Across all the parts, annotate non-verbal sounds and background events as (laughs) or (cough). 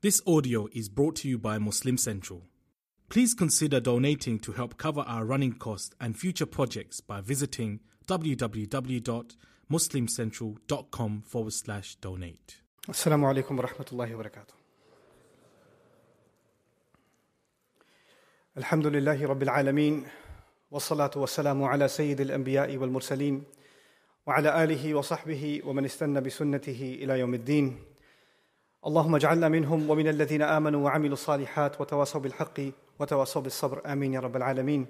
This audio is brought to you by Muslim Central. Please consider donating to help cover our running costs and future projects by visiting www.muslimcentral.com forward slash donate. السلام عليكم ورحمة الله وبركاته. الحمد لله رب العالمين والصلاة والسلام على سيد الأنبياء والمرسلين وعلى آله وصحبه ومن استنى بسنته إلى يوم الدين. اللهم اجعلنا منهم ومن الذين آمنوا وعملوا الصالحات وتواصوا بالحق وتواصوا بالصبر. آمين يا رب العالمين.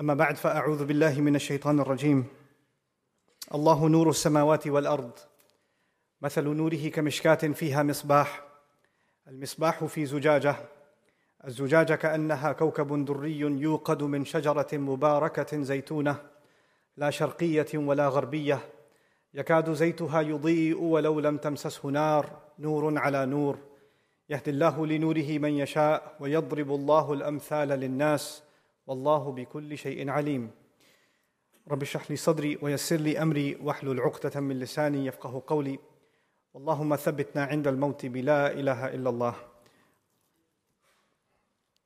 أما بعد فأعوذ بالله من الشيطان الرجيم. الله نور السماوات والأرض. مثل نوره كمشكاة فيها مصباح. المصباح في زجاجة. الزجاجة كأنها كوكب دري يوقد من شجرة مباركة زيتونة لا شرقية ولا غربية. يكاد زيتها يضيء ولو لم تمسسه نار نور على نور. يهدي الله لنوره من يشاء ويضرب الله الأمثال للناس. والله بكل شيء عليم. رب اشرح لي صدري ويسر لي أمري واحلل عقدة من لساني يفقه قولي. اللهم ثبتنا عند الموت بلا إله إلا الله.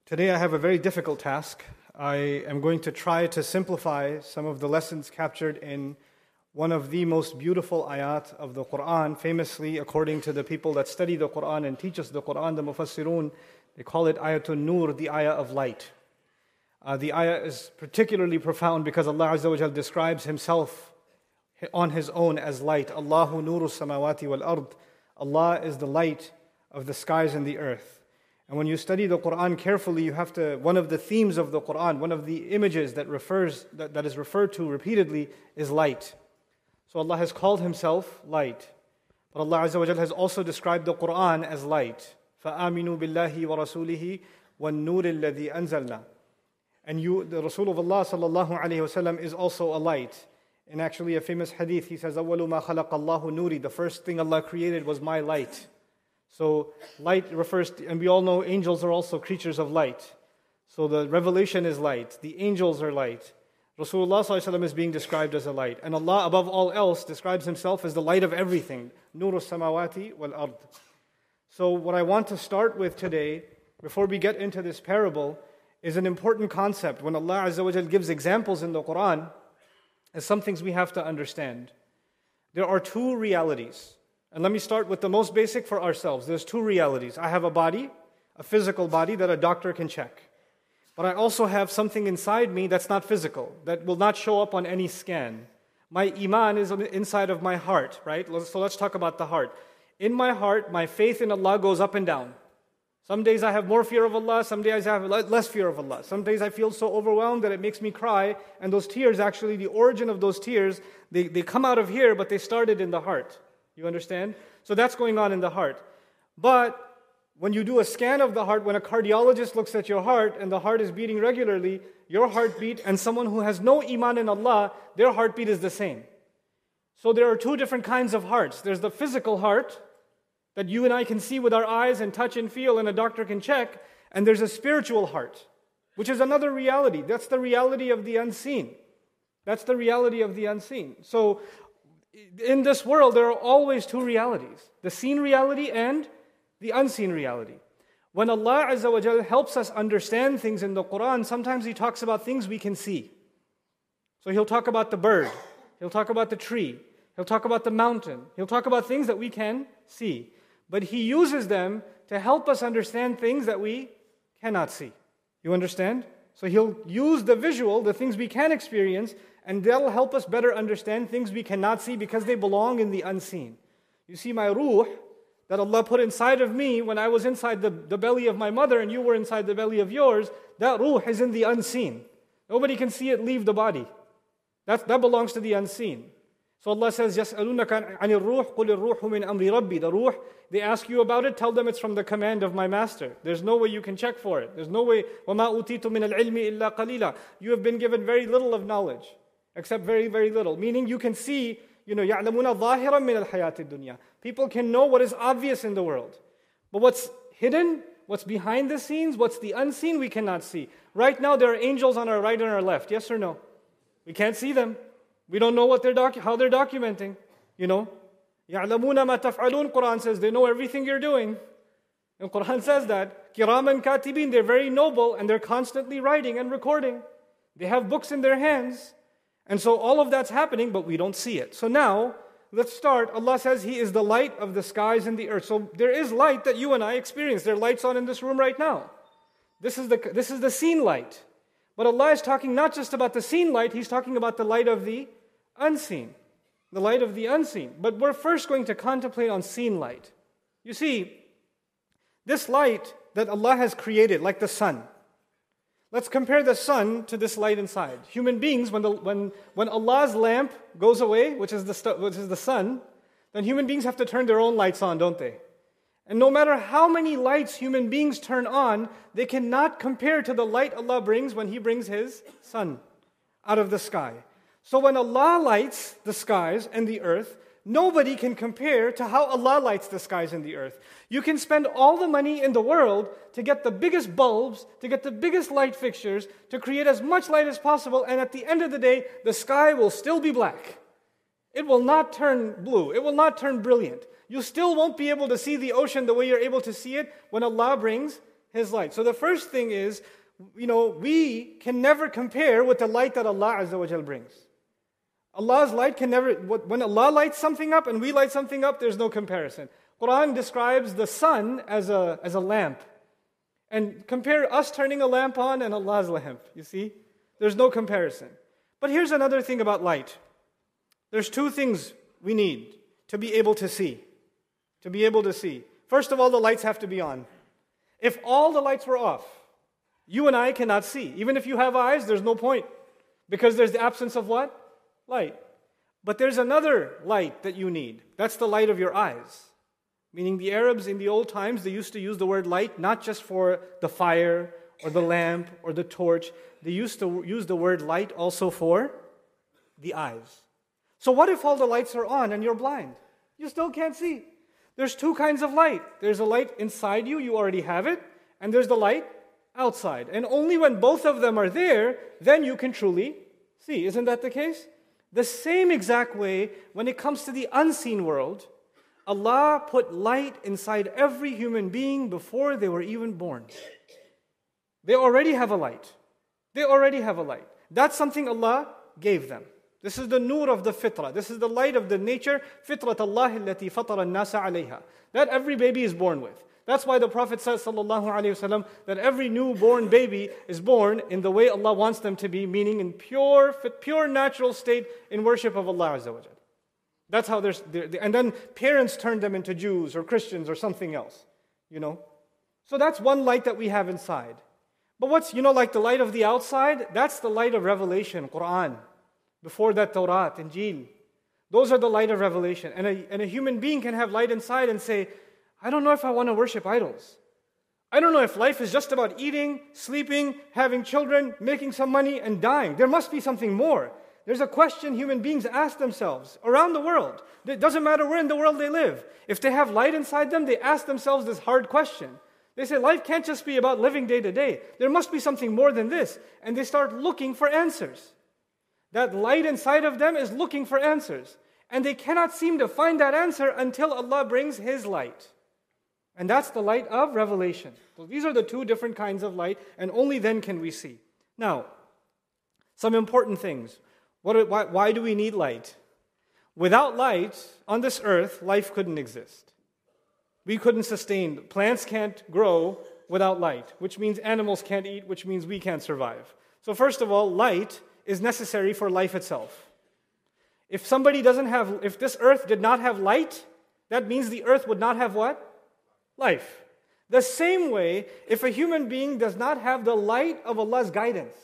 Today I have a very difficult task. I am going to try to simplify some of the lessons captured in one of the most beautiful ayat of the Quran, famously according to the people that study the Quran and teach us the Quran, the Mufassirun, they call it Ayatul Nur, the ayah of light. Uh, the ayah is particularly profound because Allah Azza wa describes Himself on His own as light. Allahu nuru samawati wal ard. Allah is the light of the skies and the earth. And when you study the Quran carefully, you have to, one of the themes of the Quran, one of the images that refers, that, that is referred to repeatedly is light. So Allah has called Himself light. But Allah Azza wa Jal has also described the Quran as light. فَآمِنُوا بِاللَّهِ وَرَسُولِهِ وَالنُّورِ الَّذِي أَنزَلْنَا And you, the Rasul of Allah sallallahu alayhi wasallam is also a light. In actually a famous hadith, he says, أَوَّلُ مَا خَلَقَ اللَّهُ نُورِ The first thing Allah created was my light. So light refers to, and we all know angels are also creatures of light. So the revelation is light. The angels are light. Rasulullah is being described as a light. And Allah, above all else, describes Himself as the light of everything. Nuru samawati wal ard. So, what I want to start with today, before we get into this parable, is an important concept. When Allah Azza gives examples in the Quran, as some things we have to understand. There are two realities. And let me start with the most basic for ourselves. There's two realities. I have a body, a physical body that a doctor can check. But I also have something inside me that's not physical, that will not show up on any scan. My iman is inside of my heart, right? So let's talk about the heart. In my heart, my faith in Allah goes up and down. Some days I have more fear of Allah, some days I have less fear of Allah. Some days I feel so overwhelmed that it makes me cry, and those tears, actually, the origin of those tears, they, they come out of here, but they started in the heart. You understand? So that's going on in the heart. But when you do a scan of the heart, when a cardiologist looks at your heart and the heart is beating regularly, your heartbeat and someone who has no iman in Allah, their heartbeat is the same. So there are two different kinds of hearts. There's the physical heart that you and I can see with our eyes and touch and feel, and a doctor can check, and there's a spiritual heart, which is another reality. That's the reality of the unseen. That's the reality of the unseen. So in this world, there are always two realities the seen reality and the unseen reality. When Allah Azza wa helps us understand things in the Quran, sometimes He talks about things we can see. So He'll talk about the bird, He'll talk about the tree, He'll talk about the mountain, He'll talk about things that we can see. But He uses them to help us understand things that we cannot see. You understand? So He'll use the visual, the things we can experience, and that'll help us better understand things we cannot see because they belong in the unseen. You see, my ruh, that Allah put inside of me when I was inside the, the belly of my mother and you were inside the belly of yours, that ruh is in the unseen. Nobody can see it leave the body. That, that belongs to the unseen. So Allah says, يَسْأَلُونَكَ عَنِ الرُّوحِ قُلِ الرُّوحُ مِنْ أَمْرِ رَبِّي The ruh, they ask you about it, tell them it's from the command of my master. There's no way you can check for it. There's no way, وَمَا أُوتِيتُ مِنَ الْعِلْمِ إِلَّا قَلِيلًا You have been given very little of knowledge, except very, very little. Meaning you can see you know, يَعْلَمُونَ ظَاهِرًا مِنَ الْحَيَاةِ الدُّنْيَا People can know what is obvious in the world. But what's hidden, what's behind the scenes, what's the unseen, we cannot see. Right now, there are angels on our right and our left. Yes or no? We can't see them. We don't know what they're docu- how they're documenting. You know, يَعْلَمُونَ مَا تَفْعَلُونَ Quran says they know everything you're doing. And Quran says that. Kiraman Katibin, they're very noble and they're constantly writing and recording. They have books in their hands. And so all of that's happening, but we don't see it. So now, let's start. Allah says He is the light of the skies and the earth. So there is light that you and I experience. There are lights on in this room right now. This is the, this is the seen light. But Allah is talking not just about the seen light, He's talking about the light of the unseen. The light of the unseen. But we're first going to contemplate on seen light. You see, this light that Allah has created, like the sun, let's compare the sun to this light inside. Human beings, when, the, when, when Allah's lamp goes away, which is, the, which is the sun, then human beings have to turn their own lights on, don't they? And no matter how many lights human beings turn on, they cannot compare to the light Allah brings when He brings His sun out of the sky. So when Allah lights the skies and the earth, nobody can compare to how Allah lights the skies and the earth. You can spend all the money in the world to get the biggest bulbs, to get the biggest light fixtures, to create as much light as possible, and at the end of the day, the sky will still be black. It will not turn blue, it will not turn brilliant you still won't be able to see the ocean the way you're able to see it when Allah brings His light. So the first thing is, you know, we can never compare with the light that Allah Azza wa brings. Allah's light can never, when Allah lights something up and we light something up, there's no comparison. Quran describes the sun as a, as a lamp. And compare us turning a lamp on and Allah's lamp. You see? There's no comparison. But here's another thing about light. There's two things we need to be able to see to be able to see. First of all, the lights have to be on. If all the lights were off, you and I cannot see. Even if you have eyes, there's no point because there's the absence of what? Light. But there's another light that you need. That's the light of your eyes. Meaning, the Arabs in the old times, they used to use the word light not just for the fire or the lamp or the torch. They used to use the word light also for the eyes. So, what if all the lights are on and you're blind? You still can't see. There's two kinds of light there's a light inside you, you already have it, and there's the light outside. And only when both of them are there, then you can truly see. Isn't that the case? The same exact way, when it comes to the unseen world, Allah put light inside every human being before they were even born. They already have a light. They already have a light. That's something Allah gave them. This is the nur of the fitrah. This is the light of the nature, fitrat Allah allati fatara nasa alayha. That every baby is born with. That's why the Prophet says, that every newborn baby is born in the way Allah wants them to be, meaning in pure, pure natural state in worship of Allah That's how there's, and then parents turn them into Jews or Christians or something else, you know. So that's one light that we have inside. But what's, you know, like the light of the outside? That's the light of revelation, Quran. Before that, Torah, Injil. Those are the light of revelation. And a, and a human being can have light inside and say, I don't know if I want to worship idols. I don't know if life is just about eating, sleeping, having children, making some money, and dying. There must be something more. There's a question human beings ask themselves around the world. It doesn't matter where in the world they live. If they have light inside them, they ask themselves this hard question. They say, life can't just be about living day to day. There must be something more than this. And they start looking for answers. That light inside of them is looking for answers. And they cannot seem to find that answer until Allah brings His light. And that's the light of revelation. So these are the two different kinds of light, and only then can we see. Now, some important things. What, why, why do we need light? Without light on this earth, life couldn't exist. We couldn't sustain. Plants can't grow without light, which means animals can't eat, which means we can't survive. So, first of all, light is necessary for life itself. If somebody doesn't have, if this earth did not have light, that means the earth would not have what? Life. The same way, if a human being does not have the light of Allah's guidance,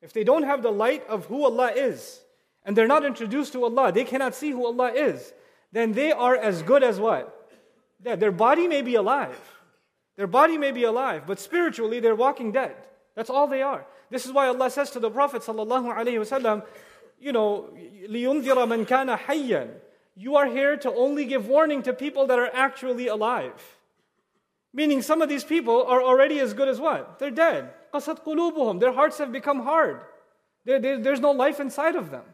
if they don't have the light of who Allah is, and they're not introduced to Allah, they cannot see who Allah is, then they are as good as what? Dead. Their body may be alive. Their body may be alive, but spiritually they're walking dead. That's all they are. This is why Allah says to the Prophet sallallahu alaihi wasallam, you know, لِيُنذِرَ مَنْ كَانَ حَيًّا You are here to only give warning to people that are actually alive. Meaning some of these people are already as good as what? They're dead. قَسَتْ قُلُوبُهُم Their hearts have become hard. There, there, there's no life inside of them.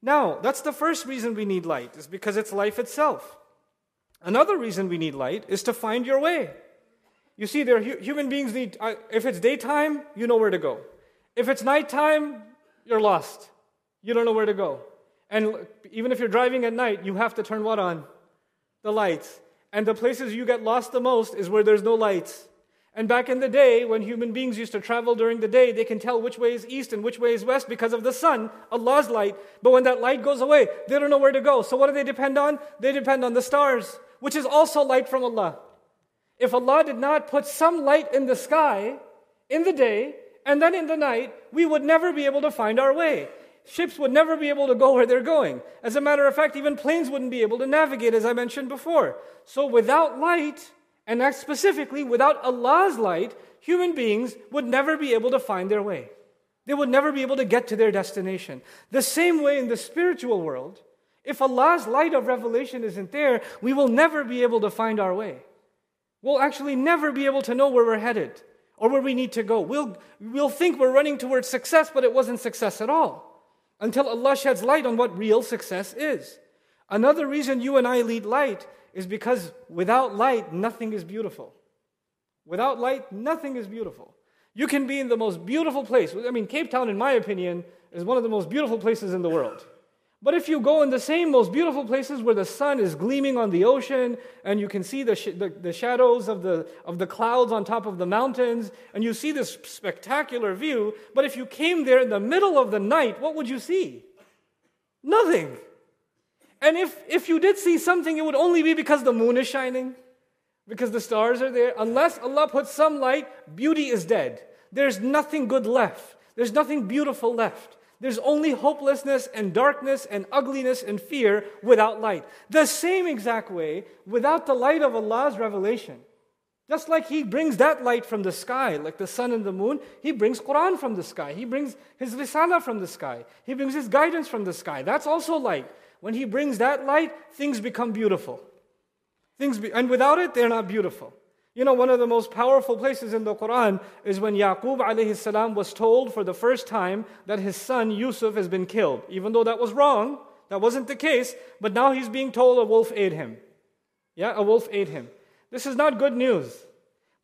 Now, that's the first reason we need light, is because it's life itself. Another reason we need light is to find your way. You see, there human beings need, uh, if it's daytime, you know where to go. If it's nighttime, you're lost. You don't know where to go. And even if you're driving at night, you have to turn what on? The lights. And the places you get lost the most is where there's no lights. And back in the day, when human beings used to travel during the day, they can tell which way is east and which way is west because of the sun, Allah's light. But when that light goes away, they don't know where to go. So what do they depend on? They depend on the stars, which is also light from Allah. If Allah did not put some light in the sky in the day and then in the night, we would never be able to find our way. Ships would never be able to go where they're going. As a matter of fact, even planes wouldn't be able to navigate, as I mentioned before. So without light, and specifically without Allah's light, human beings would never be able to find their way. They would never be able to get to their destination. The same way in the spiritual world, if Allah's light of revelation isn't there, we will never be able to find our way. We'll actually never be able to know where we're headed or where we need to go. We'll, we'll think we're running towards success, but it wasn't success at all until Allah sheds light on what real success is. Another reason you and I lead light is because without light, nothing is beautiful. Without light, nothing is beautiful. You can be in the most beautiful place. I mean, Cape Town, in my opinion, is one of the most beautiful places in the world. But if you go in the same most beautiful places where the sun is gleaming on the ocean and you can see the, sh- the, the, shadows of the, of the clouds on top of the mountains and you see this spectacular view, but if you came there in the middle of the night, what would you see? Nothing. And if, if you did see something, it would only be because the moon is shining, because the stars are there. Unless Allah puts some light, beauty is dead. There's nothing good left, there's nothing beautiful left. There's only hopelessness and darkness and ugliness and fear without light. The same exact way, without the light of Allah's revelation. Just like He brings that light from the sky, like the sun and the moon, He brings Quran from the sky. He brings His Risala from the sky. He brings His guidance from the sky. That's also light. When He brings that light, things become beautiful. Things be, and without it, they're not beautiful. You know, one of the most powerful places in the Quran is when Yaqub alayhi salam was told for the first time that his son Yusuf has been killed. Even though that was wrong, that wasn't the case, but now he's being told a wolf ate him. Yeah, a wolf ate him. This is not good news.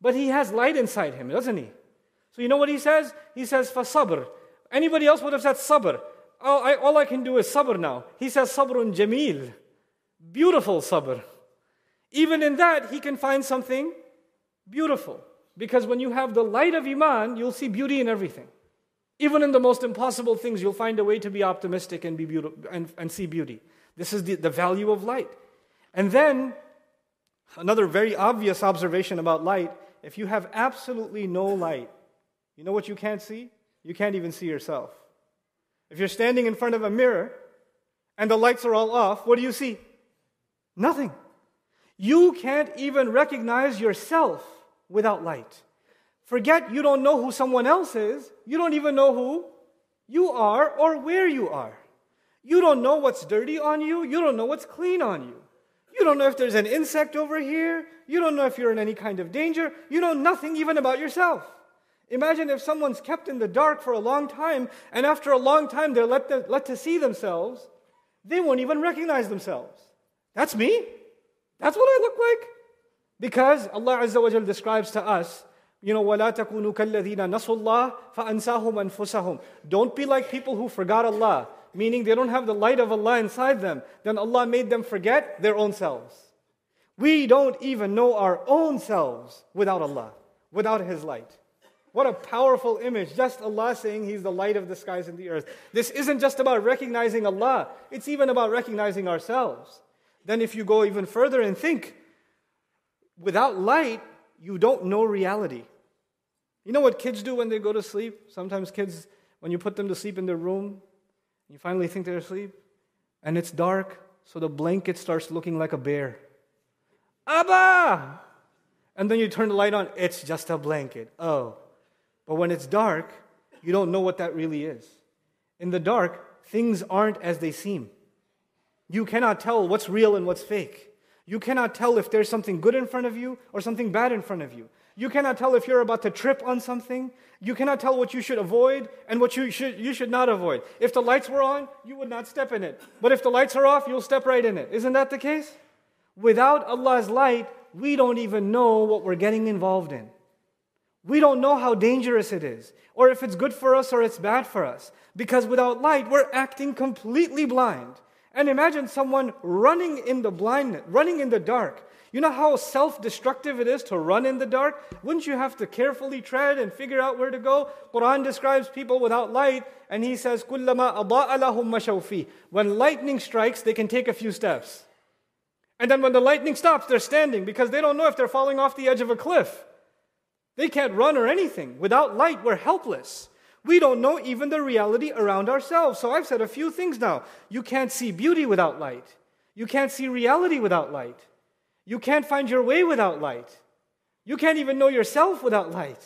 But he has light inside him, doesn't he? So you know what he says? He says, sabr. Anybody else would have said sabr. Oh, I, all I can do is sabr now. He says sabrun jameel. Beautiful sabr. Even in that, he can find something beautiful. Because when you have the light of Iman, you'll see beauty in everything. Even in the most impossible things, you'll find a way to be optimistic and, be beautiful, and, and see beauty. This is the, the value of light. And then, another very obvious observation about light if you have absolutely no light, you know what you can't see? You can't even see yourself. If you're standing in front of a mirror and the lights are all off, what do you see? Nothing. You can't even recognize yourself without light. Forget you don't know who someone else is. You don't even know who you are or where you are. You don't know what's dirty on you. You don't know what's clean on you. You don't know if there's an insect over here. You don't know if you're in any kind of danger. You know nothing even about yourself. Imagine if someone's kept in the dark for a long time, and after a long time they're let to, let to see themselves, they won't even recognize themselves. That's me. That's what I look like. Because Allah Azza wa describes to us, you know, وَلَا تَكُونُوا كَالَّذِينَ نَسُوا اللَّهِ فَأَنْسَاهُمْ أَنفُسَهُمْ Don't be like people who forgot Allah, meaning they don't have the light of Allah inside them. Then Allah made them forget their own selves. We don't even know our own selves without Allah, without His light. What a powerful image. Just Allah saying He's the light of the skies and the earth. This isn't just about recognizing Allah, it's even about recognizing ourselves. Then, if you go even further and think, without light, you don't know reality. You know what kids do when they go to sleep? Sometimes kids, when you put them to sleep in their room, you finally think they're asleep, and it's dark, so the blanket starts looking like a bear. Abba! And then you turn the light on, it's just a blanket. Oh. But when it's dark, you don't know what that really is. In the dark, things aren't as they seem. You cannot tell what's real and what's fake. You cannot tell if there's something good in front of you or something bad in front of you. You cannot tell if you're about to trip on something. You cannot tell what you should avoid and what you should, you should not avoid. If the lights were on, you would not step in it. But if the lights are off, you'll step right in it. Isn't that the case? Without Allah's light, we don't even know what we're getting involved in. We don't know how dangerous it is, or if it's good for us or it's bad for us. Because without light, we're acting completely blind. And imagine someone running in the blindness, running in the dark. You know how self destructive it is to run in the dark? Wouldn't you have to carefully tread and figure out where to go? Quran describes people without light, and he says, When lightning strikes, they can take a few steps. And then when the lightning stops, they're standing because they don't know if they're falling off the edge of a cliff. They can't run or anything. Without light, we're helpless. We don't know even the reality around ourselves. So I've said a few things now. You can't see beauty without light. You can't see reality without light. You can't find your way without light. You can't even know yourself without light.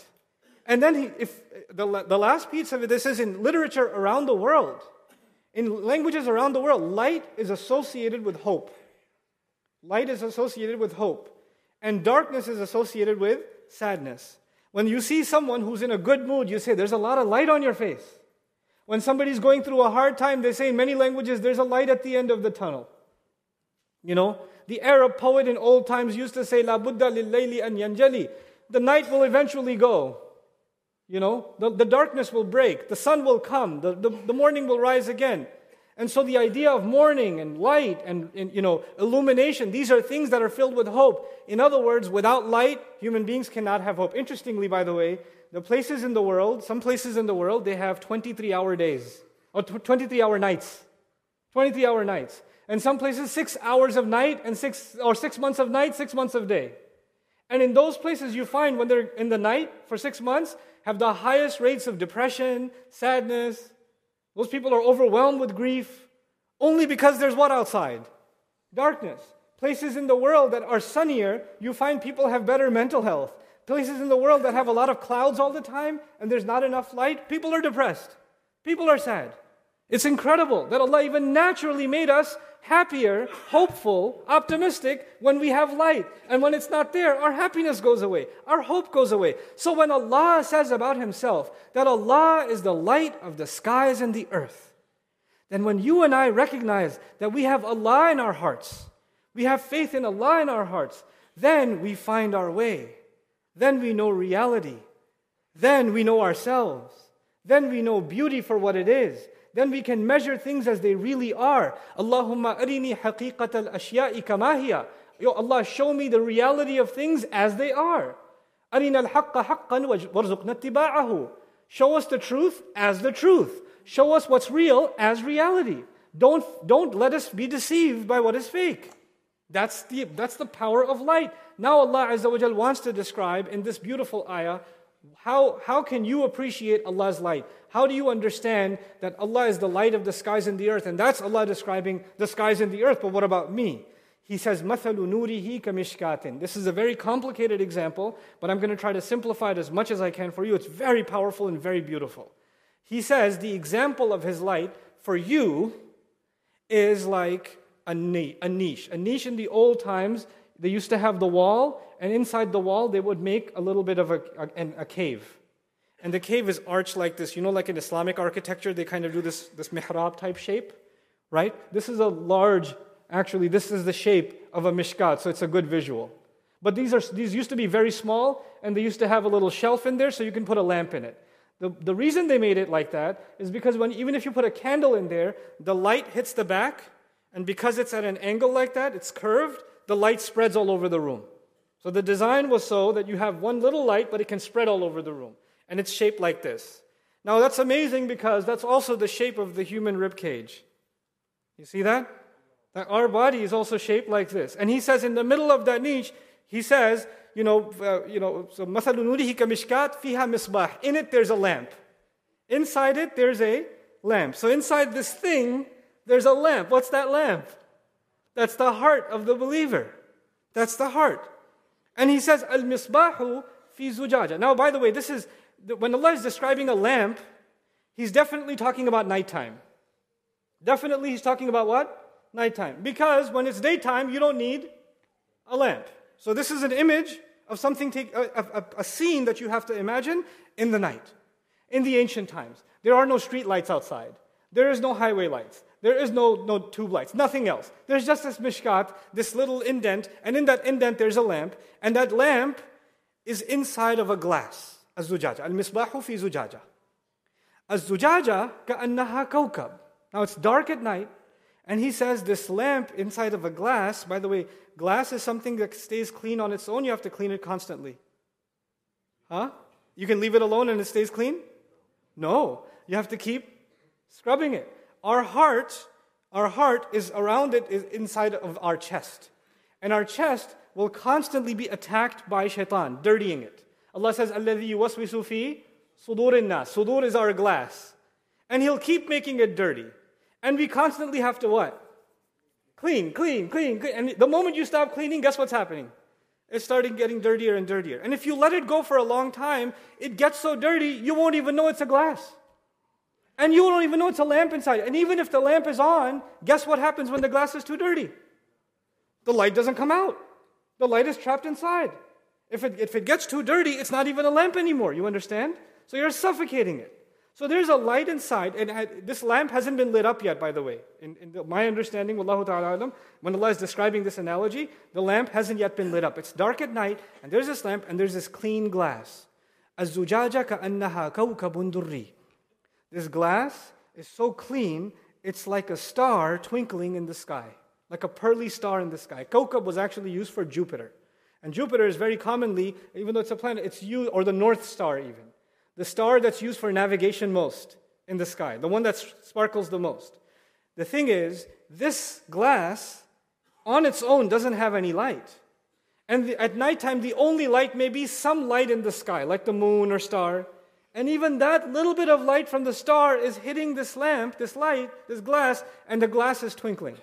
And then, he, if the, the last piece of it, this is in literature around the world. In languages around the world, light is associated with hope. Light is associated with hope. And darkness is associated with sadness. When you see someone who's in a good mood, you say, There's a lot of light on your face. When somebody's going through a hard time, they say in many languages, There's a light at the end of the tunnel. You know, the Arab poet in old times used to say, La budda lil an yanjali. The night will eventually go. You know, the, the darkness will break, the sun will come, the, the, the morning will rise again. And so the idea of morning and light and, and, you know illumination, these are things that are filled with hope. In other words, without light, human beings cannot have hope. Interestingly, by the way, the places in the world, some places in the world, they have 23 hour days or 23 hour nights. 23 hour nights. And some places, six hours of night and six or six months of night, six months of day. And in those places, you find when they're in the night for six months, have the highest rates of depression, sadness, those people are overwhelmed with grief only because there's what outside? Darkness. Places in the world that are sunnier, you find people have better mental health. Places in the world that have a lot of clouds all the time and there's not enough light, people are depressed. People are sad. It's incredible that Allah even naturally made us happier, hopeful, optimistic when we have light. And when it's not there, our happiness goes away, our hope goes away. So when Allah says about Himself that Allah is the light of the skies and the earth, then when you and I recognize that we have Allah in our hearts, we have faith in Allah in our hearts, then we find our way. Then we know reality. Then we know ourselves. Then we know beauty for what it is then we can measure things as they really are. Allahumma arini haqiqat al-ashya'i kama Yo Allah, show me the reality of things as they are. Arina al-haqqa haqqan warzuqna ittiba'ahu. Show us the truth as the truth. Show us what's real as reality. Don't, don't let us be deceived by what is fake. That's the, that's the power of light. Now Allah Azza wa wants to describe in this beautiful ayah how, how can you appreciate Allah's light? How do you understand that Allah is the light of the skies and the earth? And that's Allah describing the skies and the earth. But what about me? He says, مَثَلُ نُورِهِ كَمِشْكَاتٍ This is a very complicated example, but I'm going to try to simplify it as much as I can for you. It's very powerful and very beautiful. He says the example of his light for you is like a niche. A niche in the old times they used to have the wall, and inside the wall, they would make a little bit of a, a, a cave. And the cave is arched like this. You know, like in Islamic architecture, they kind of do this, this mihrab type shape, right? This is a large, actually, this is the shape of a mishkat, so it's a good visual. But these, are, these used to be very small, and they used to have a little shelf in there so you can put a lamp in it. The, the reason they made it like that is because when, even if you put a candle in there, the light hits the back, and because it's at an angle like that, it's curved, the light spreads all over the room. So the design was so that you have one little light, but it can spread all over the room. And it's shaped like this. Now that's amazing because that's also the shape of the human rib cage. You see that? That our body is also shaped like this. And he says in the middle of that niche, he says, you know, uh, you know, so مثل نوره كمشكات فيها مصباح. In it there's a lamp. Inside it there's a lamp. So inside this thing there's a lamp. What's that lamp? That's the heart of the believer. That's the heart. And he says, Al misbahu fi zujaja. Now, by the way, this is when Allah is describing a lamp, he's definitely talking about nighttime. Definitely, he's talking about what? Nighttime. Because when it's daytime, you don't need a lamp. So, this is an image of something, take, a, a, a scene that you have to imagine in the night. In the ancient times, there are no street lights outside, there is no highway lights. There is no, no tube lights, nothing else. There's just this mishkat, this little indent, and in that indent there's a lamp, and that lamp is inside of a glass, a zujaja. Al misbahu fi zujaja. A zujaja ka'annaha kawkab. Now it's dark at night, and he says this lamp inside of a glass, by the way, glass is something that stays clean on its own, you have to clean it constantly. Huh? You can leave it alone and it stays clean? No. You have to keep scrubbing it. Our heart, our heart is around it is inside of our chest. And our chest will constantly be attacked by shaitan, dirtying it. Allah says, الَّذِي يُوَسْوِسُ فِي صُدُورِ النَّاسِ Sudur is our glass. And He'll keep making it dirty. And we constantly have to what? Clean, clean, clean, clean. And the moment you stop cleaning, guess what's happening? It's starting getting dirtier and dirtier. And if you let it go for a long time, it gets so dirty, you won't even know it's a glass. And you don't even know it's a lamp inside. And even if the lamp is on, guess what happens when the glass is too dirty? The light doesn't come out. The light is trapped inside. If it, if it gets too dirty, it's not even a lamp anymore. You understand? So you're suffocating it. So there's a light inside, and this lamp hasn't been lit up yet, by the way. In, in the, my understanding, Wallahu ta'ala when Allah is describing this analogy, the lamp hasn't yet been lit up. It's dark at night, and there's this lamp, and there's this clean glass. الزجاجة كأنها كوكب دري. this glass is so clean, it's like a star twinkling in the sky, like a pearly star in the sky. Kawkab was actually used for Jupiter. And Jupiter is very commonly, even though it's a planet, it's used, or the North Star even the star that's used for navigation most in the sky, the one that sparkles the most. The thing is, this glass on its own doesn't have any light. And the, at nighttime, the only light may be some light in the sky, like the moon or star. And even that little bit of light from the star is hitting this lamp, this light, this glass, and the glass is twinkling.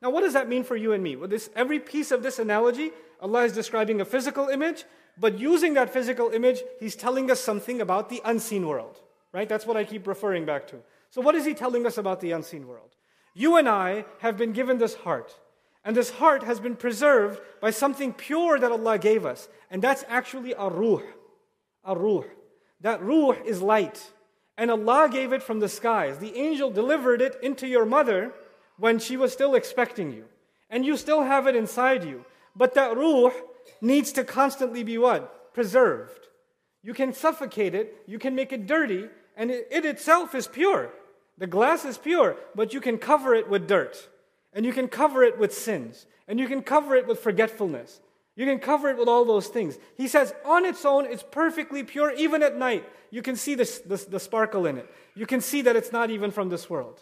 Now, what does that mean for you and me? Well, this, every piece of this analogy, Allah is describing a physical image, but using that physical image, he's telling us something about the unseen world, right? That's what I keep referring back to. So, what is he telling us about the unseen world? You and I have been given this heart, and this heart has been preserved by something pure that Allah gave us, and that's actually a ruh. A ruh. That ruh is light, and Allah gave it from the skies. The angel delivered it into your mother when she was still expecting you, and you still have it inside you. But that ruh needs to constantly be what? Preserved. You can suffocate it, you can make it dirty, and it, it, itself is pure. The glass is pure, but you can cover it with dirt, and you can cover it with sins, and you can cover it with forgetfulness. You can cover it with all those things. He says, on its own, it's perfectly pure, even at night. You can see this, this, the sparkle in it. You can see that it's not even from this world.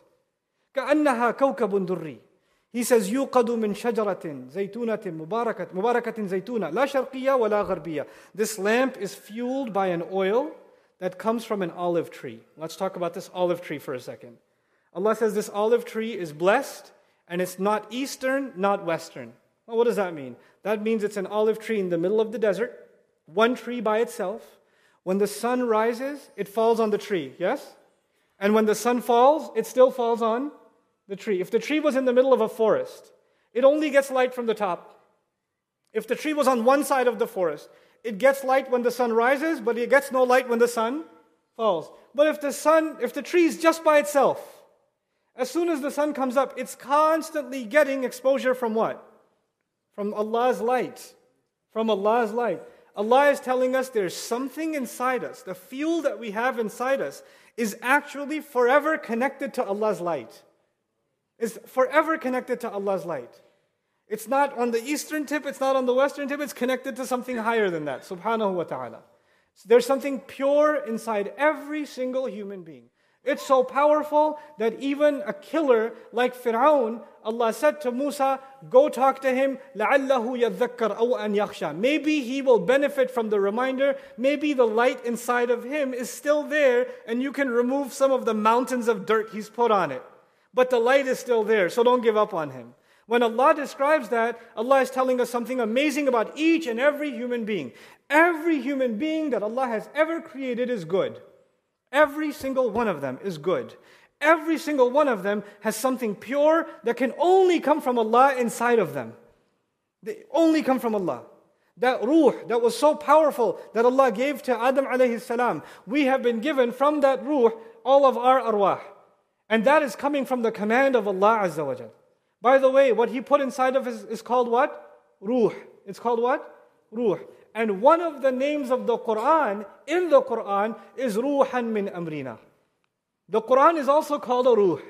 كأنها كوكب دري he says, يوقد من شجرة زيتونة مباركة مباركة زيتونة لا شرقية ولا غربية. This lamp is fueled by an oil that comes from an olive tree. Let's talk about this olive tree for a second. Allah says this olive tree is blessed and it's not eastern, not western. Well, what does that mean? That means it's an olive tree in the middle of the desert, one tree by itself. When the sun rises, it falls on the tree, yes? And when the sun falls, it still falls on the tree. If the tree was in the middle of a forest, it only gets light from the top. If the tree was on one side of the forest, it gets light when the sun rises, but it gets no light when the sun falls. But if the sun, if the tree is just by itself, as soon as the sun comes up, it's constantly getting exposure from what? From Allah's light. From Allah's light. Allah is telling us there's something inside us. The fuel that we have inside us is actually forever connected to Allah's light is forever connected to Allah's light. It's not on the eastern tip, it's not on the western tip, it's connected to something higher than that, subhanahu wa ta'ala. So there's something pure inside every single human being. It's so powerful that even a killer like Fir'aun, Allah said to Musa, Go talk to him, لَعَلَّهُ يَذَّكَّرْ أَوْ أَنْ يَخْشَى. Maybe he will benefit from the reminder. Maybe the light inside of him is still there, and you can remove some of the mountains of dirt he's put on it. But the light is still there, so don't give up on him. When Allah describes that, Allah is telling us something amazing about each and every human being. Every human being that Allah has ever created is good. Every single one of them is good. Every single one of them has something pure that can only come from Allah inside of them. They only come from Allah. That ruh that was so powerful that Allah gave to Adam alayhi salam, we have been given from that ruh all of our arwah. And that is coming from the command of Allah Azza wa Jal. By the way, what He put inside of us is called what? Ruh. It's called what? Ruh. And one of the names of the Quran in the Quran is Ruhan min Amrina. The Quran is also called a Ruh.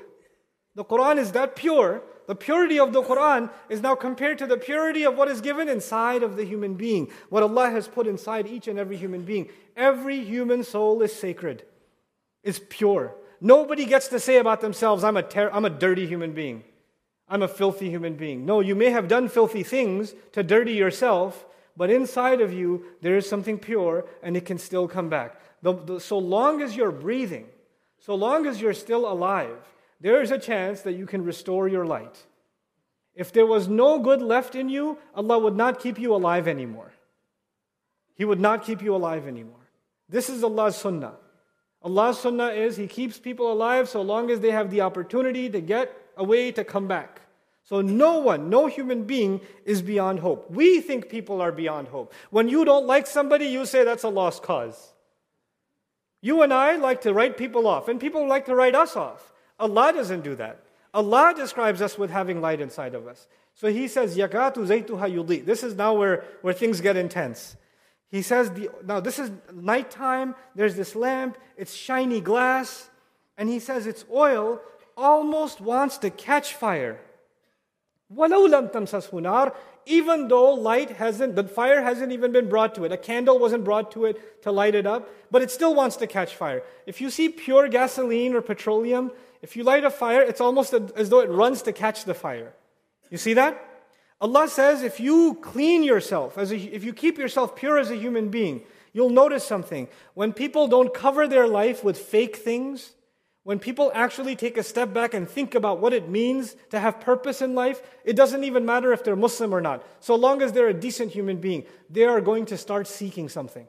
The Quran is that pure. The purity of the Quran is now compared to the purity of what is given inside of the human being, what Allah has put inside each and every human being. Every human soul is sacred, is pure. Nobody gets to say about themselves, I'm a, ter- I'm a dirty human being. I'm a filthy human being. No, you may have done filthy things to dirty yourself, but inside of you, there is something pure and it can still come back. The, the, so long as you're breathing, so long as you're still alive, there is a chance that you can restore your light. If there was no good left in you, Allah would not keep you alive anymore. He would not keep you alive anymore. This is Allah's sunnah. Allah's sunnah is He keeps people alive so long as they have the opportunity to get a way to come back. So no one, no human being is beyond hope. We think people are beyond hope. When you don't like somebody, you say that's a lost cause. You and I like to write people off, and people like to write us off. Allah doesn't do that. Allah describes us with having light inside of us. So He says, Yakatu zaytuha yudi. This is now where, where things get intense. He says, the, now this is nighttime, there's this lamp, it's shiny glass, and he says its oil almost wants to catch fire. Even though light hasn't, the fire hasn't even been brought to it. A candle wasn't brought to it to light it up, but it still wants to catch fire. If you see pure gasoline or petroleum, if you light a fire, it's almost as though it runs to catch the fire. You see that? Allah says if you clean yourself, as a, if you keep yourself pure as a human being, you'll notice something. When people don't cover their life with fake things, when people actually take a step back and think about what it means to have purpose in life, it doesn't even matter if they're Muslim or not. So long as they're a decent human being, they are going to start seeking something.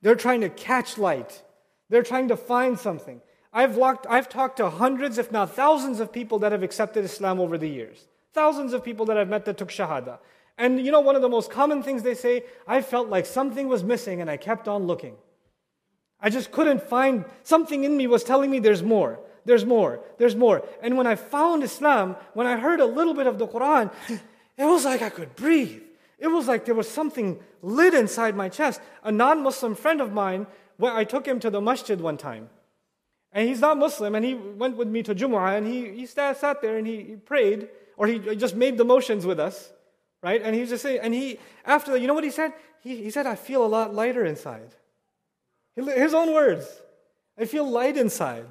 They're trying to catch light. They're trying to find something. I've, walked, I've talked to hundreds, if not thousands, of people that have accepted Islam over the years. Thousands of people that I've met that took Shahada. And you know, one of the most common things they say, I felt like something was missing and I kept on looking. I just couldn't find, something in me was telling me there's more, there's more, there's more. And when I found Islam, when I heard a little bit of the Quran, it was like I could breathe. It was like there was something lit inside my chest. A non Muslim friend of mine, well, I took him to the masjid one time. And he's not Muslim, and he went with me to Jumu'ah, and he, he sat, sat there and he, he prayed, or he just made the motions with us, right? And he was just saying, and he, after that, you know what he said? He, he said, I feel a lot lighter inside. His own words. I feel light inside.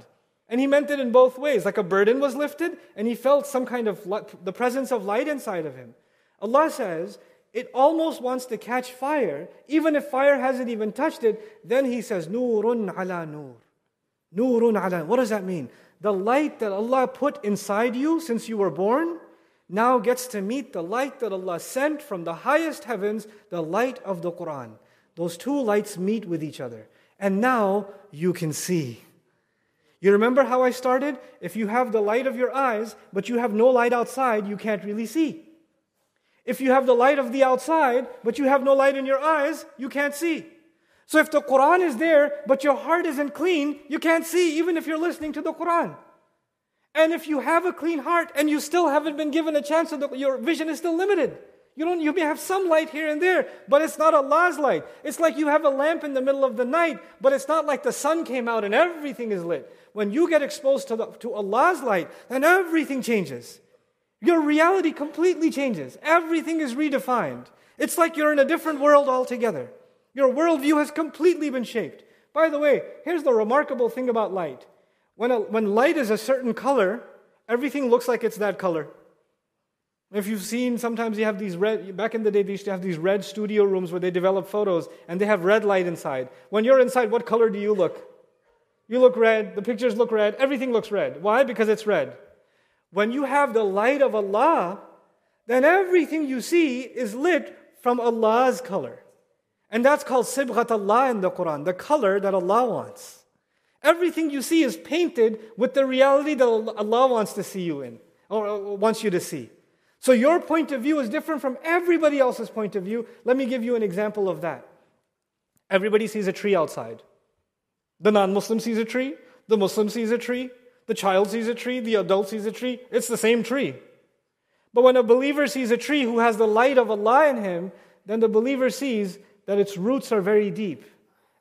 And he meant it in both ways. Like a burden was lifted, and he felt some kind of the presence of light inside of him. Allah says, it almost wants to catch fire, even if fire hasn't even touched it. Then he says, Nurun ala nur. Nurun ala. What does that mean? The light that Allah put inside you since you were born now gets to meet the light that Allah sent from the highest heavens, the light of the Quran. Those two lights meet with each other. And now you can see. You remember how I started? If you have the light of your eyes, but you have no light outside, you can't really see. If you have the light of the outside, but you have no light in your eyes, you can't see. So if the Quran is there, but your heart isn't clean, you can't see even if you're listening to the Quran. And if you have a clean heart and you still haven't been given a chance, so your vision is still limited. You don't you may have some light here and there, but it's not Allah's light. It's like you have a lamp in the middle of the night, but it's not like the sun came out and everything is lit. When you get exposed to, the, to Allah's light, then everything changes. Your reality completely changes. Everything is redefined. It's like you're in a different world altogether. Your worldview has completely been shaped. By the way, here's the remarkable thing about light. When, a, when light is a certain color, everything looks like it's that color. If you've seen, sometimes you have these red, back in the day, they used to have these red studio rooms where they develop photos and they have red light inside. When you're inside, what color do you look? You look red, the pictures look red, everything looks red. Why? Because it's red. When you have the light of Allah, then everything you see is lit from Allah's color. And that's called Sibghat Allah in the Quran, the color that Allah wants. Everything you see is painted with the reality that Allah wants to see you in, or wants you to see. So your point of view is different from everybody else's point of view. Let me give you an example of that. Everybody sees a tree outside. The non Muslim sees a tree, the Muslim sees a tree, The child sees a tree, the adult sees a tree, it's the same tree. But when a believer sees a tree who has the light of Allah in him, then the believer sees that its roots are very deep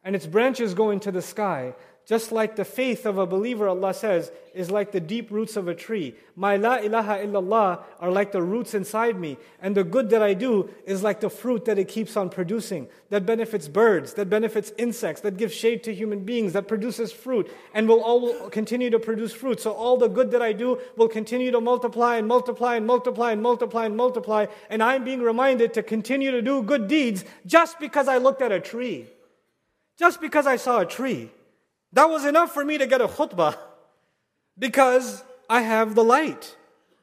and its branches go into the sky. Just like the faith of a believer, Allah says, is like the deep roots of a tree. My la ilaha illallah are like the roots inside me. And the good that I do is like the fruit that it keeps on producing, that benefits birds, that benefits insects, that gives shade to human beings, that produces fruit, and will all continue to produce fruit. So all the good that I do will continue to multiply and multiply and multiply and multiply and multiply. And I'm being reminded to continue to do good deeds just because I looked at a tree. Just because I saw a tree. That was enough for me to get a khutbah because I have the light.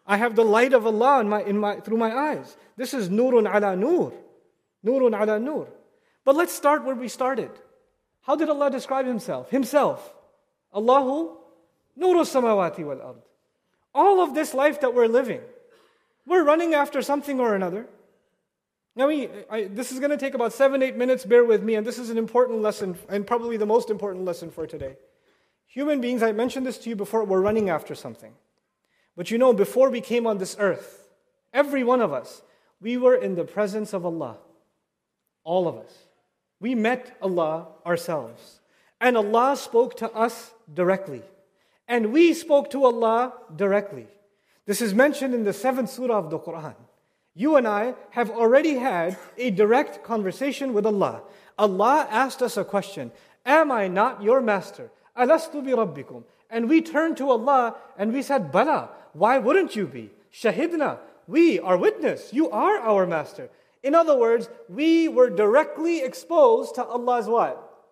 I have the light of Allah in my, in my, through my eyes. This is nurun ala nur. Nurun ala nur. But let's start where we started. How did Allah describe Himself? Himself. Allahu nuru samawati wal ard. All of this life that we're living, we're running after something or another. Now, we, I, this is going to take about seven, eight minutes, bear with me, and this is an important lesson, and probably the most important lesson for today. Human beings, I mentioned this to you before, we're running after something. But you know, before we came on this earth, every one of us, we were in the presence of Allah. All of us. We met Allah ourselves. And Allah spoke to us directly. And we spoke to Allah directly. This is mentioned in the seventh surah of the Quran. You and I have already had a direct conversation with Allah. Allah asked us a question Am I not your master? Alastu bi rabbikum. And we turned to Allah and we said, Bala, why wouldn't you be? Shahidna, we are witness. You are our master. In other words, we were directly exposed to Allah's what?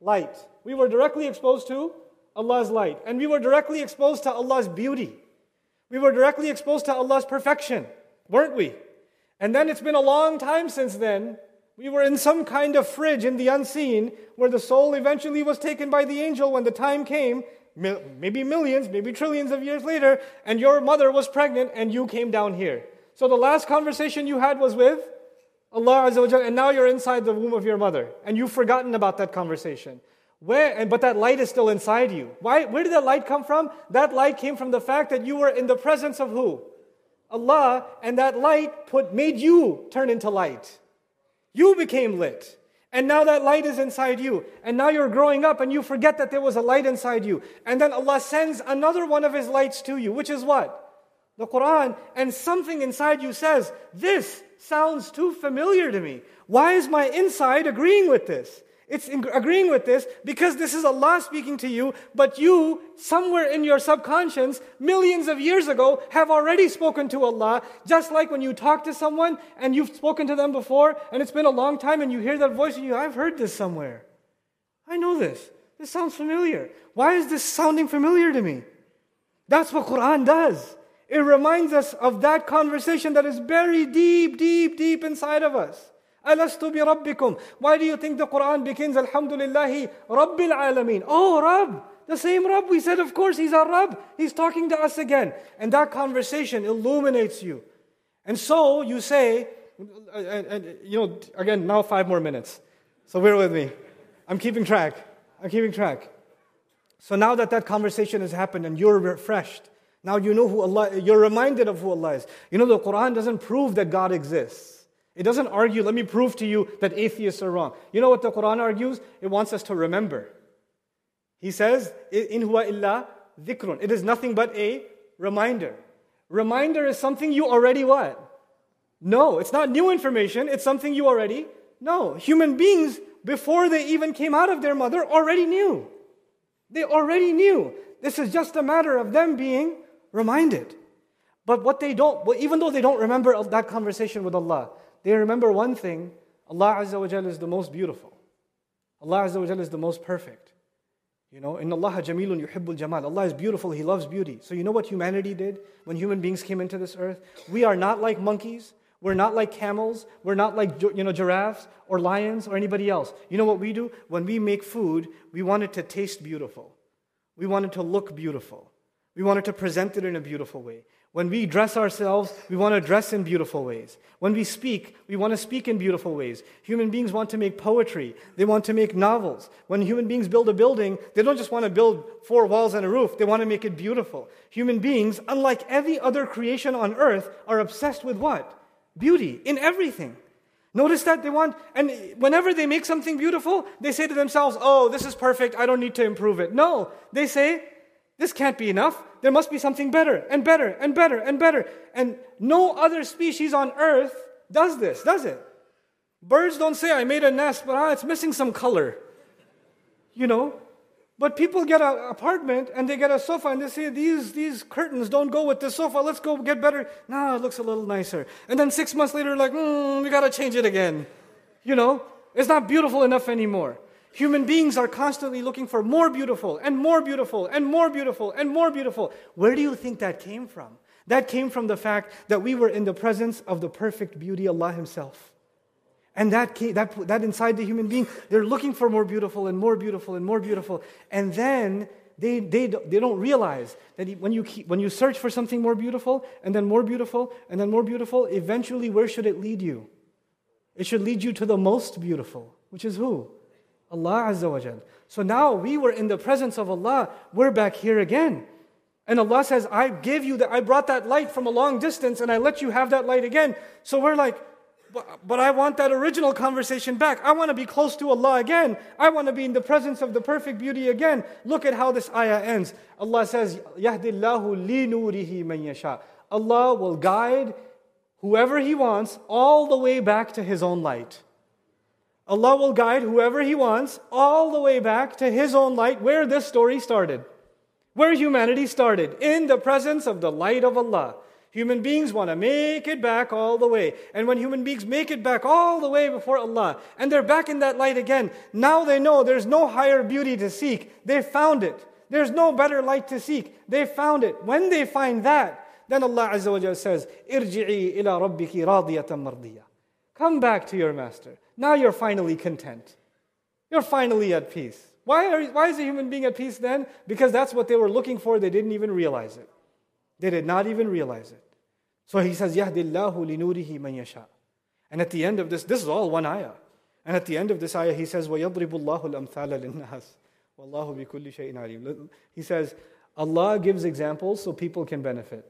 Light. We were directly exposed to Allah's light. And we were directly exposed to Allah's beauty. We were directly exposed to Allah's perfection, weren't we? And then it's been a long time since then. We were in some kind of fridge in the unseen where the soul eventually was taken by the angel when the time came, maybe millions, maybe trillions of years later, and your mother was pregnant and you came down here. So the last conversation you had was with Allah Azza wa and now you're inside the womb of your mother and you've forgotten about that conversation. Where, but that light is still inside you. Why, where did that light come from? That light came from the fact that you were in the presence of who? Allah and that light put made you turn into light. You became lit. And now that light is inside you. And now you're growing up and you forget that there was a light inside you. And then Allah sends another one of His lights to you, which is what? The Quran. And something inside you says, This sounds too familiar to me. Why is my inside agreeing with this? It's agreeing with this because this is Allah speaking to you, but you, somewhere in your subconscious, millions of years ago, have already spoken to Allah. Just like when you talk to someone and you've spoken to them before, and it's been a long time, and you hear that voice, and you, I've heard this somewhere. I know this. This sounds familiar. Why is this sounding familiar to me? That's what Quran does. It reminds us of that conversation that is buried deep, deep, deep inside of us. Alastu bi rabbikum. Why do you think the Quran begins Alhamdulillahi Rabbil Alameen? Oh, Rabb. The same Rabb. We said, of course, He's our Rabb. He's talking to us again. And that conversation illuminates you. And so you say, and, and, you know, again, now five more minutes. So bear with me. I'm keeping track. I'm keeping track. So now that that conversation has happened and you're refreshed, now you know who Allah, you're reminded of who Allah is. You know, the Quran doesn't prove that God exists. It doesn't argue, let me prove to you that atheists are wrong. You know what the Quran argues? It wants us to remember. He says, In huwa illa dhikrun. It is nothing but a reminder. Reminder is something you already what? No, it's not new information, it's something you already know. Human beings, before they even came out of their mother, already knew. They already knew. This is just a matter of them being reminded. But what they don't, well, even though they don't remember that conversation with Allah, they remember one thing Allah Azza wa Jalla is the most beautiful. Allah Azza wa Jalla is the most perfect. You know, in Allah jamilun yuhibbul jamal. Allah is beautiful, He loves beauty. So you know what humanity did when human beings came into this earth? We are not like monkeys. We're not like camels. We're not like you know giraffes or lions or anybody else. You know what we do? When we make food, we want it to taste beautiful. We want it to look beautiful. We want it to present it in a beautiful way. When we dress ourselves, we want to dress in beautiful ways. When we speak, we want to speak in beautiful ways. Human beings want to make poetry. They want to make novels. When human beings build a building, they don't just want to build four walls and a roof. They want to make it beautiful. Human beings, unlike every other creation on earth, are obsessed with what? Beauty in everything. Notice that they want, and whenever they make something beautiful, they say to themselves, Oh, this is perfect. I don't need to improve it. No, they say, This can't be enough. There must be something better and better and better and better. And no other species on earth does this, does it? Birds don't say, I made a nest, but ah, it's missing some color. You know? But people get an apartment and they get a sofa and they say, these, these curtains don't go with this sofa. Let's go get better. No, it looks a little nicer. And then six months later, like, mm, we got to change it again. You know? It's not beautiful enough anymore. Human beings are constantly looking for more beautiful and more beautiful and more beautiful and more beautiful. Where do you think that came from? That came from the fact that we were in the presence of the perfect beauty, Allah Himself. And that, came, that, that inside the human being, they're looking for more beautiful and more beautiful and more beautiful. And then they, they, they don't realize that when you, keep, when you search for something more beautiful, and then more beautiful, and then more beautiful, eventually where should it lead you? It should lead you to the most beautiful, which is who? Allah Azza wa. So now we were in the presence of Allah, we're back here again. And Allah says, I gave you that, I brought that light from a long distance and I let you have that light again. So we're like, but I want that original conversation back. I want to be close to Allah again. I want to be in the presence of the perfect beauty again. Look at how this ayah ends. Allah says, Yahdillahu li nurihi man yasha. Allah will guide whoever He wants all the way back to His own light. Allah will guide whoever He wants all the way back to His own light, where this story started, where humanity started, in the presence of the light of Allah. Human beings want to make it back all the way. And when human beings make it back all the way before Allah, and they're back in that light again, now they know there's no higher beauty to seek. They found it. There's no better light to seek. They found it. When they find that, then Allah Azza wa says, Irji'i ila rabbiki radiyatan. Come back to your master. Now you're finally content. You're finally at peace. Why, are, why is a human being at peace then? Because that's what they were looking for. They didn't even realize it. They did not even realize it. So he says, Yahdillahu linurihi man yasha. And at the end of this, this is all one ayah. And at the end of this ayah, he says, وَيَضْرِبُ اللَّهُ الْأَمْثَالَ لِلنَّاسِ وَاللَّهُ بِكُلِّ شَيْءٍ عَلِيمٌ He says, Allah gives examples so people can benefit.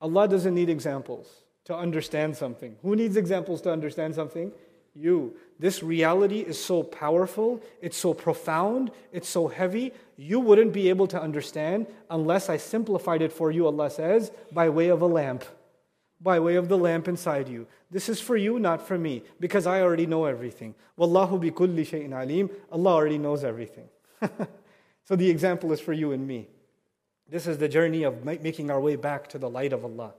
Allah doesn't need examples to understand something. Who needs examples to understand something? You. This reality is so powerful, it's so profound, it's so heavy, you wouldn't be able to understand unless I simplified it for you, Allah says, by way of a lamp, by way of the lamp inside you. This is for you, not for me, because I already know everything. Wallahu bi kulli shay'in alim. Allah already knows everything. (laughs) so the example is for you and me. This is the journey of making our way back to the light of Allah.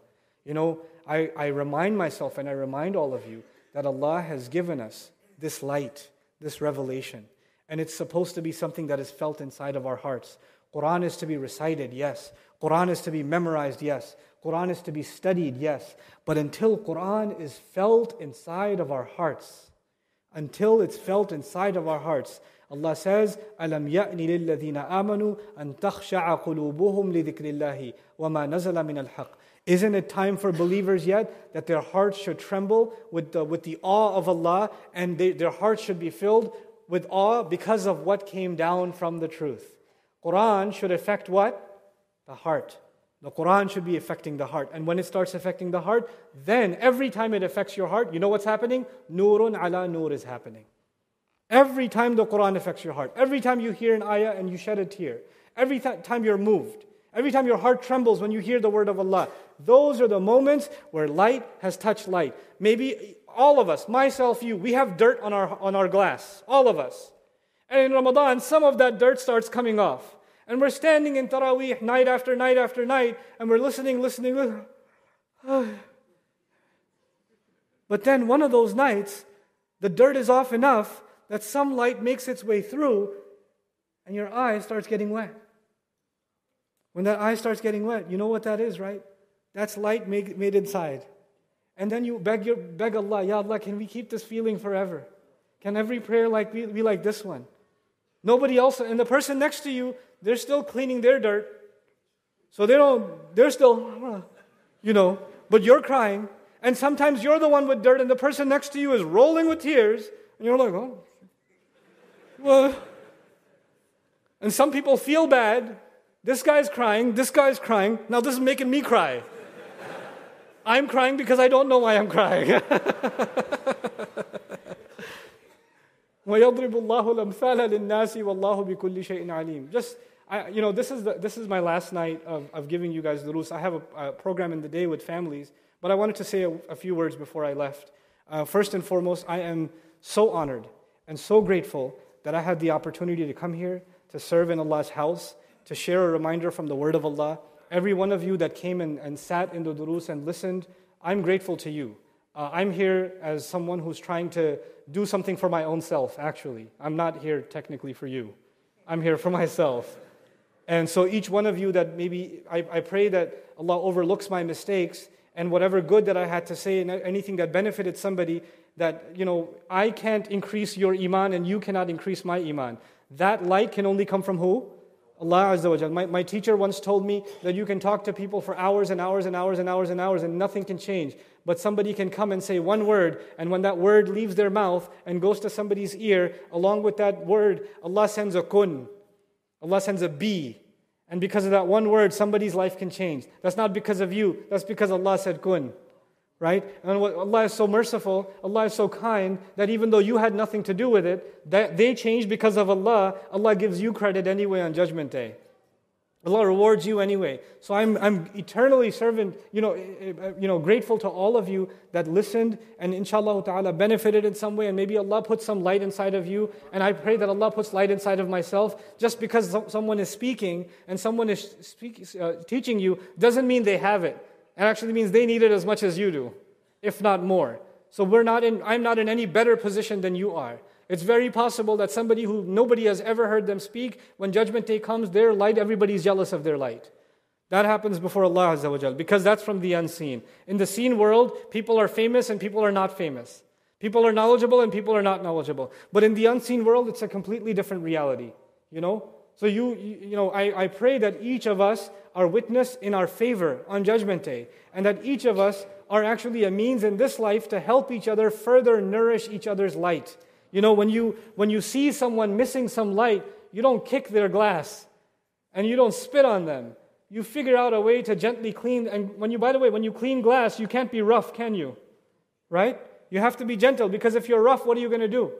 You know, I, I remind myself and I remind all of you that Allah has given us this light, this revelation. And it's supposed to be something that is felt inside of our hearts. Quran is to be recited, yes. Quran is to be memorized, yes. Quran is to be studied, yes. But until Quran is felt inside of our hearts, until it's felt inside of our hearts, Allah says, أَلَمْ يَأْنِ لِلَّذِينَ آمَنُوا أَن تَخْشَعَ قُلُوبُهُمْ لِذِكْرِ اللَّهِ وَمَا نَزَلَ مِنَ الْحَقِّ isn't it time for believers yet that their hearts should tremble with the, with the awe of Allah and they, their hearts should be filled with awe because of what came down from the truth? Quran should affect what? The heart. The Quran should be affecting the heart. And when it starts affecting the heart, then every time it affects your heart, you know what's happening? Nurun ala nur is happening. Every time the Quran affects your heart, every time you hear an ayah and you shed a tear, every th- time you're moved, Every time your heart trembles when you hear the word of Allah, those are the moments where light has touched light. Maybe all of us, myself, you, we have dirt on our, on our glass, all of us. And in Ramadan, some of that dirt starts coming off. And we're standing in Taraweeh night after night after night, and we're listening, listening, listening. But then one of those nights, the dirt is off enough that some light makes its way through, and your eye starts getting wet. When that eye starts getting wet, you know what that is, right? That's light made, made inside. And then you beg, your, beg Allah, Ya Allah, can we keep this feeling forever? Can every prayer like be, be like this one? Nobody else, and the person next to you, they're still cleaning their dirt. So they don't, they're still, You know, but you're crying. And sometimes you're the one with dirt, and the person next to you is rolling with tears. And you're like, oh, well. And some people feel bad. This guy's crying, this guy's crying, now this is making me cry. I'm crying because I don't know why I'm crying. (laughs) Just, I, you know, this is, the, this is my last night of, of giving you guys the durus. I have a, a, program in the day with families, but I wanted to say a, a few words before I left. Uh, first and foremost, I am so honored and so grateful that I had the opportunity to come here to serve in Allah's house to share a reminder from the Word of Allah. Every one of you that came and, and sat in the durus and listened, I'm grateful to you. Uh, I'm here as someone who's trying to do something for my own self, actually. I'm not here technically for you, I'm here for (laughs) myself. And so, each one of you that maybe, I, I pray that Allah overlooks my mistakes and whatever good that I had to say and anything that benefited somebody, that, you know, I can't increase your iman and you cannot increase my iman. That light can only come from who? Allah Azza wa. My, my teacher once told me that you can talk to people for hours and hours and hours and hours and hours and nothing can change. But somebody can come and say one word, and when that word leaves their mouth and goes to somebody's ear, along with that word, Allah sends a kun. Allah sends a be. And because of that one word, somebody's life can change. That's not because of you, that's because Allah said kun right? And Allah is so merciful, Allah is so kind that even though you had nothing to do with it, that they changed because of Allah, Allah gives you credit anyway on Judgment Day. Allah rewards you anyway. So I'm, I'm eternally servant, you know, eh, eh, you know, grateful to all of you that listened and inshallah ta'ala benefited in some way and maybe Allah put some light inside of you and I pray that Allah puts light inside of myself. Just because someone is speaking and someone is speak, uh, teaching you doesn't mean they have it. It actually means they need it as much as you do, if not more. So we're not in, I'm not in any better position than you are. It's very possible that somebody who nobody has ever heard them speak, when judgment day comes, their light, everybody's jealous of their light. That happens before Allah Azza wa because that's from the unseen. In the seen world, people are famous and people are not famous. People are knowledgeable and people are not knowledgeable. But in the unseen world, it's a completely different reality. You know? So you, you know, I, I pray that each of us are witness in our favor on Judgment Day, and that each of us are actually a means in this life to help each other further nourish each other's light. You know, when you when you see someone missing some light, you don't kick their glass, and you don't spit on them. You figure out a way to gently clean. And when you, by the way, when you clean glass, you can't be rough, can you? Right? You have to be gentle because if you're rough, what are you going to do?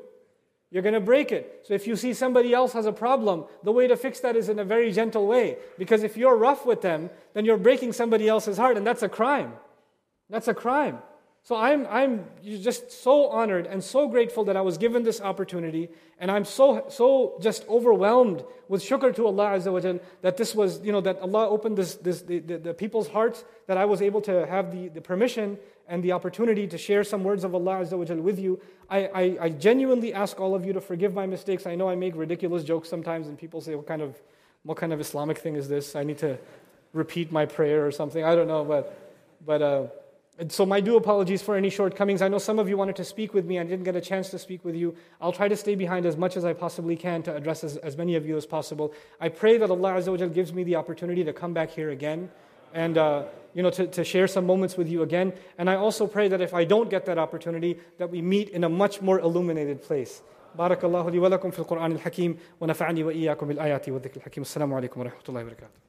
You're going to break it. So if you see somebody else has a problem, the way to fix that is in a very gentle way. Because if you're rough with them, then you're breaking somebody else's heart, and that's a crime. That's a crime. So I'm, I'm just so honored and so grateful that I was given this opportunity. And I'm so, so just overwhelmed with shukr to Allah Azza wa that this was, you know, that Allah opened this, this, the, the, the people's hearts, that I was able to have the, the permission and the opportunity to share some words of Allah Azza with you. I, I, I genuinely ask all of you to forgive my mistakes. I know I make ridiculous jokes sometimes and people say, what kind of, what kind of Islamic thing is this? I need to repeat my prayer or something. I don't know, but, but, uh, so, my due apologies for any shortcomings. I know some of you wanted to speak with me. I didn't get a chance to speak with you. I'll try to stay behind as much as I possibly can to address as, as many of you as possible. I pray that Allah Azza wa gives me the opportunity to come back here again and uh, you know, to, to share some moments with you again. And I also pray that if I don't get that opportunity, that we meet in a much more illuminated place. بارك الله لي ولكم في القرآن الحكيم ونفعني وإياكم بالآيات والذكر الحكيم السلام عليكم ورحمة الله وبركاته